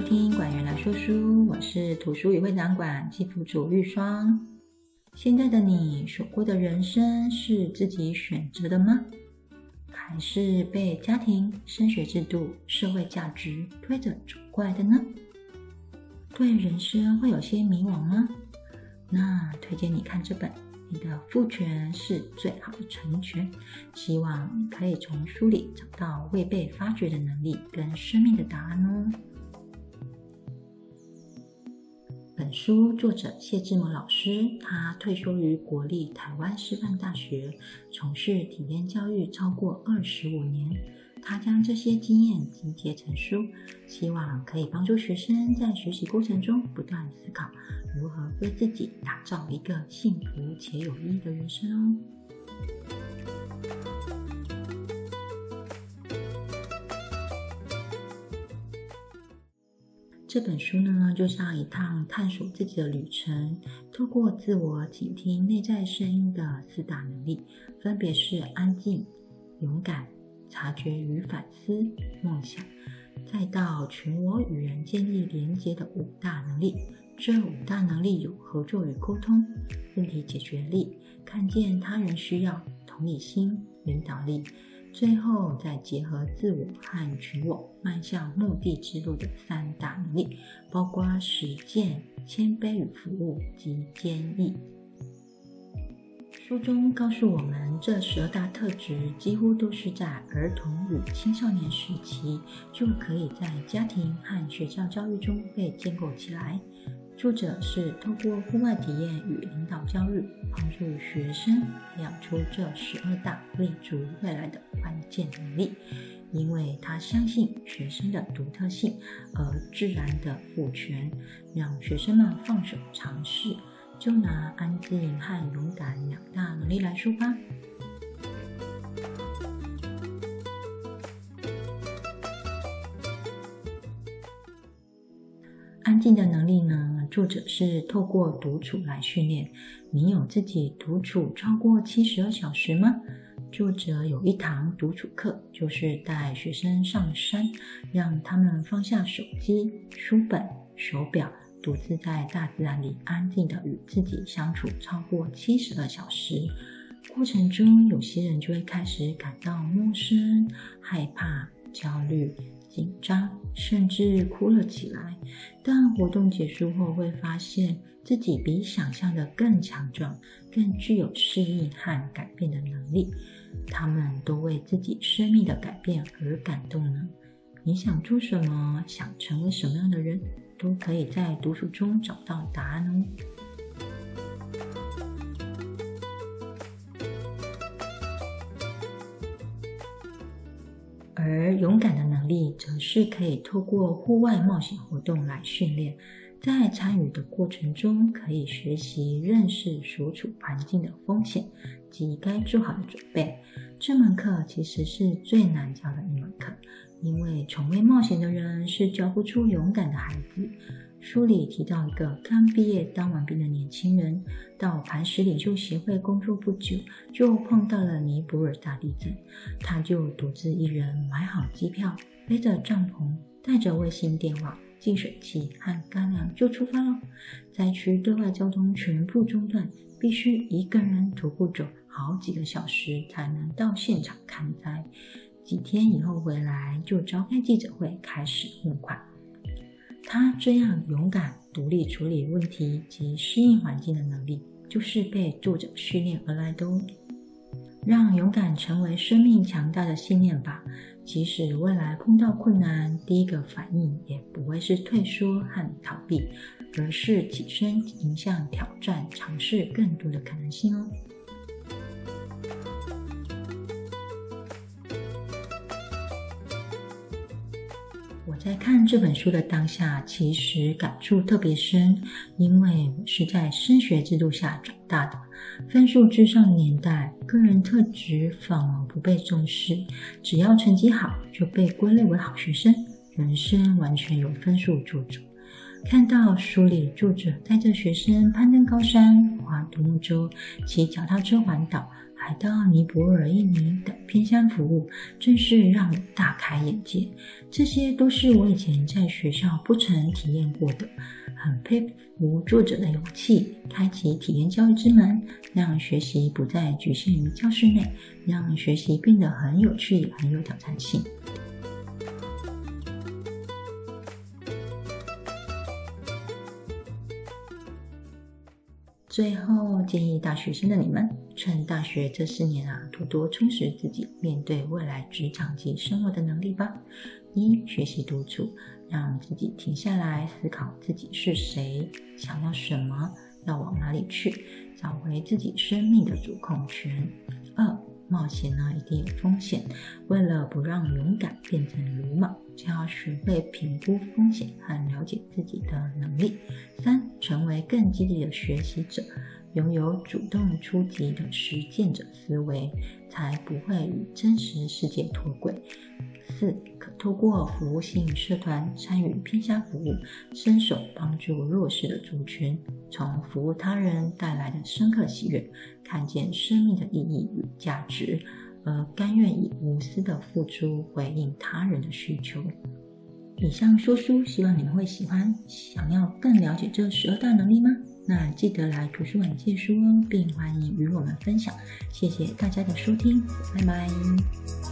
收听馆员来说书，我是图书与会展馆季副主玉霜。现在的你所过的人生是自己选择的吗？还是被家庭、升学制度、社会价值推着走过来的呢？对人生会有些迷惘吗？那推荐你看这本《你的父权是最好的成全》，希望你可以从书里找到未被发掘的能力跟生命的答案哦。本书作者谢志摩老师，他退休于国立台湾师范大学，从事体验教育超过二十五年。他将这些经验集结成书，希望可以帮助学生在学习过程中不断思考如何为自己打造一个幸福且有意义的人生哦。这本书呢，就像一趟探索自己的旅程，透过自我倾听内在声音的四大能力，分别是安静、勇敢、察觉与反思、梦想，再到全我与人建立连结的五大能力。这五大能力有合作与沟通、问题解决力、看见他人需要、同理心、领导力。最后，再结合自我和群我，迈向目的之路的三大能力，包括实践、谦卑与服务及坚毅。书中告诉我们，这十二大特质几乎都是在儿童与青少年时期就可以在家庭和学校教育中被建构起来。作者是透过户外体验与领导教育，帮助学生培养出这十二大立足未来的关键能力。因为他相信学生的独特性，而自然的赋权，让学生们放手尝试。就拿安静和勇敢两大能力来说吧。安静的能力呢，作者是透过独处来训练。你有自己独处超过七十二小时吗？作者有一堂独处课，就是带学生上山，让他们放下手机、书本、手表，独自在大自然里安静地与自己相处超过七十二小时。过程中，有些人就会开始感到陌生、害怕、焦虑。紧张，甚至哭了起来。但活动结束后，会发现自己比想象的更强壮，更具有适应和改变的能力。他们都为自己生命的改变而感动呢。你想做什么？想成为什么样的人，都可以在读书中找到答案哦。而勇敢的力，则是可以透过户外冒险活动来训练。在参与的过程中，可以学习认识所处环境的风险及该做好的准备。这门课其实是最难教的一门课，因为从未冒险的人是教不出勇敢的孩子。书里提到一个刚毕业当完兵的年轻人，到磐石领袖协会工作不久，就碰到了尼泊尔大地震，他就独自一人买好机票，背着帐篷，带着卫星电话、净水器和干粮就出发了。灾区对外交通全部中断，必须一个人徒步走好几个小时才能到现场看灾。几天以后回来，就召开记者会，开始募款。他这样勇敢、独立处理问题及适应环境的能力，就是被作者训练而来的哦。让勇敢成为生命强大的信念吧。即使未来碰到困难，第一个反应也不会是退缩和逃避，而是起身迎向挑战，尝试更多的可能性哦。在看这本书的当下，其实感触特别深，因为我是在升学制度下长大的，分数至上的年代，个人特质反而不被重视，只要成绩好就被归类为好学生，人生完全由分数做主。看到书里作者带着学生攀登高山、划独木舟、骑脚踏车环岛，来到尼泊尔、印尼等偏乡服务，真是让我大开眼界。这些都是我以前在学校不曾体验过的，很佩服作者的勇气，开启体验教育之门，让学习不再局限于教室内，让学习变得很有趣、很有挑战性。最后建议大学生的你们，趁大学这四年啊，多多充实自己面对未来职场及生活的能力吧。一、学习独处，让自己停下来思考自己是谁，想要什么，要往哪里去，找回自己生命的主控权。二、冒险呢，一定有风险。为了不让勇敢变成鲁莽，就要学会评估风险和了解自己的能力。三、成为更积极的学习者，拥有主动出击的实践者思维，才不会与真实世界脱轨。四、透过服务性社团参与偏乡服务，伸手帮助弱势的族群，从服务他人带来的深刻喜悦，看见生命的意义与价值，而甘愿以无私的付出回应他人的需求。以上说书，希望你们会喜欢。想要更了解这十二大能力吗？那记得来图书馆借书哦，并欢迎与我们分享。谢谢大家的收听，拜拜。